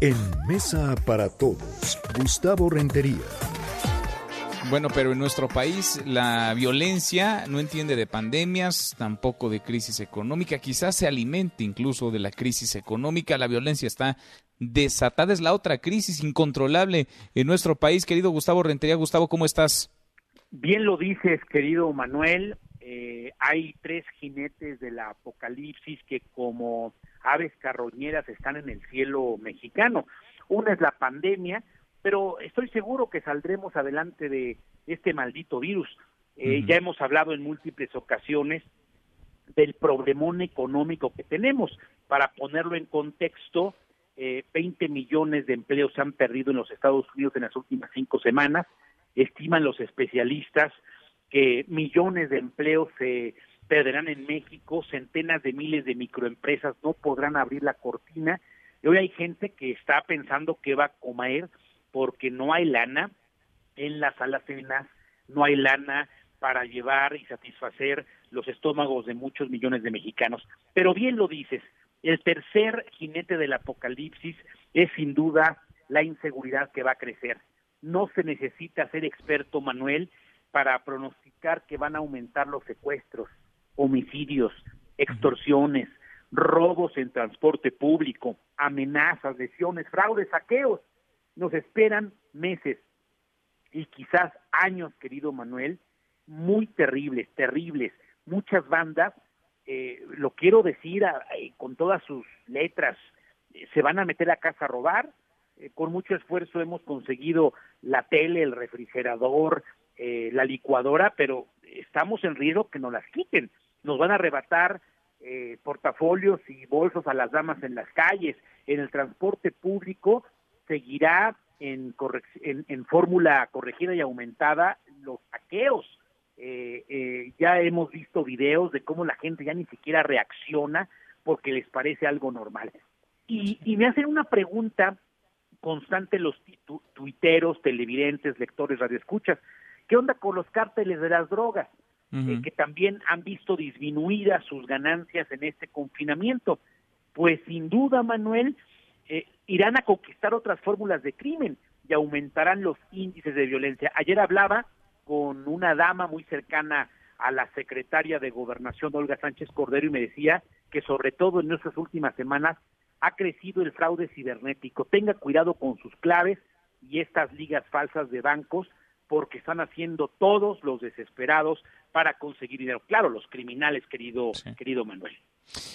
En Mesa para Todos, Gustavo Rentería. Bueno, pero en nuestro país la violencia no entiende de pandemias, tampoco de crisis económica, quizás se alimente incluso de la crisis económica, la violencia está desatada, es la otra crisis incontrolable en nuestro país. Querido Gustavo Rentería, Gustavo, ¿cómo estás? Bien lo dices, querido Manuel, eh, hay tres jinetes del apocalipsis que como aves carroñeras están en el cielo mexicano. Una es la pandemia, pero estoy seguro que saldremos adelante de este maldito virus. Eh, ya hemos hablado en múltiples ocasiones del problemón económico que tenemos. Para ponerlo en contexto, eh, 20 millones de empleos se han perdido en los Estados Unidos en las últimas cinco semanas. Estiman los especialistas que millones de empleos se perderán en México, centenas de miles de microempresas no podrán abrir la cortina. Y hoy hay gente que está pensando que va a comer porque no hay lana en las alacenas, no hay lana para llevar y satisfacer los estómagos de muchos millones de mexicanos. Pero bien lo dices, el tercer jinete del apocalipsis es sin duda la inseguridad que va a crecer. No se necesita ser experto, Manuel, para pronosticar que van a aumentar los secuestros, homicidios, extorsiones, robos en transporte público, amenazas, lesiones, fraudes, saqueos nos esperan meses y quizás años, querido Manuel, muy terribles, terribles. Muchas bandas, eh, lo quiero decir con todas sus letras, eh, se van a meter a casa a robar. Eh, con mucho esfuerzo hemos conseguido la tele, el refrigerador, la licuadora, pero estamos en riesgo que nos las quiten. Nos van a arrebatar portafolios y bolsos a las damas en las calles, en el transporte público seguirá en, en, fórmula corregida y aumentada los saqueos. Eh, eh, ya hemos visto videos de cómo la gente ya ni siquiera reacciona porque les parece algo normal. Y, y me hacen una pregunta constante los tuiteros, televidentes, lectores, radioescuchas. ¿Qué onda con los cárteles de las drogas? Eh, que también han visto disminuidas sus ganancias en este confinamiento. Pues sin duda, Manuel, eh, irán a conquistar otras fórmulas de crimen y aumentarán los índices de violencia. Ayer hablaba con una dama muy cercana a la secretaria de Gobernación, Olga Sánchez Cordero, y me decía que sobre todo en estas últimas semanas ha crecido el fraude cibernético. Tenga cuidado con sus claves y estas ligas falsas de bancos porque están haciendo todos los desesperados para conseguir dinero. Claro, los criminales, querido, querido Manuel.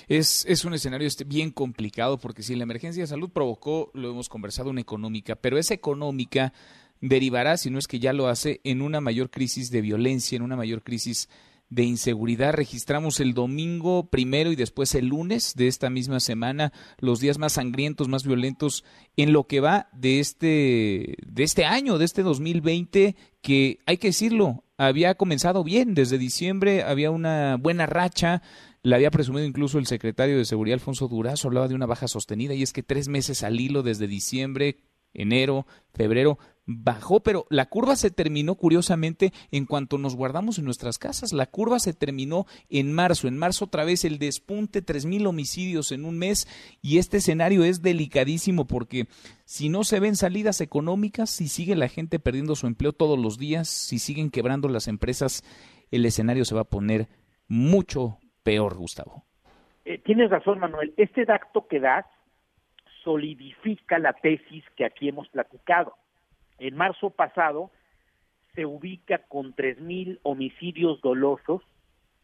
Es, es un escenario este bien complicado porque si la emergencia de salud provocó, lo hemos conversado, una económica, pero esa económica derivará, si no es que ya lo hace, en una mayor crisis de violencia, en una mayor crisis de inseguridad. Registramos el domingo primero y después el lunes de esta misma semana los días más sangrientos, más violentos en lo que va de este, de este año, de este 2020, que hay que decirlo, había comenzado bien. Desde diciembre había una buena racha. La había presumido incluso el secretario de Seguridad, Alfonso Durazo, hablaba de una baja sostenida y es que tres meses al hilo desde diciembre, enero, febrero, bajó, pero la curva se terminó curiosamente en cuanto nos guardamos en nuestras casas. La curva se terminó en marzo. En marzo otra vez el despunte, tres mil homicidios en un mes y este escenario es delicadísimo porque si no se ven salidas económicas, si sigue la gente perdiendo su empleo todos los días, si siguen quebrando las empresas, el escenario se va a poner mucho peor, Gustavo. Eh, tienes razón, Manuel. Este dato que das solidifica la tesis que aquí hemos platicado. En marzo pasado se ubica con 3.000 homicidios dolosos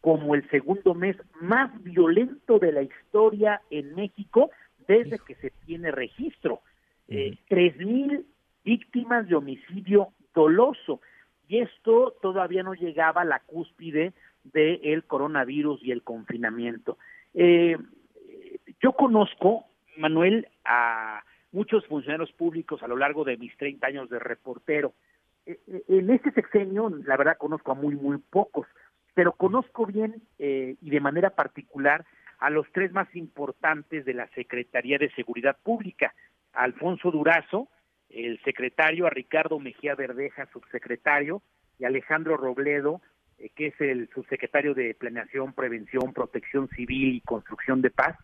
como el segundo mes más violento de la historia en México desde que se tiene registro. Eh, tres mil víctimas de homicidio doloso. Y esto todavía no llegaba a la cúspide del coronavirus y el confinamiento. Eh, yo conozco, Manuel, a muchos funcionarios públicos a lo largo de mis 30 años de reportero. Eh, en este sexenio, la verdad, conozco a muy, muy pocos, pero conozco bien y de manera particular a los tres más importantes de la Secretaría de Seguridad Pública, Alfonso Durazo, el secretario, a Ricardo Mejía Verdeja, subsecretario, y Alejandro Robledo, eh, que es el subsecretario de Planeación, Prevención, Protección Civil y Construcción de Paz,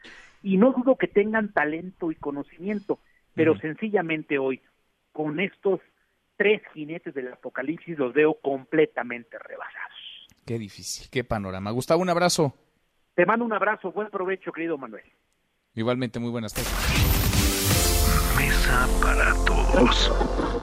y no dudo que tengan talento y conocimiento, pero sencillamente hoy, con estos tres jinetes del apocalipsis, los veo completamente rebasados. Qué difícil, qué panorama. Gustavo, un abrazo. Te mando un abrazo, buen provecho, querido Manuel. Igualmente, muy buenas tardes. Mesa para todos.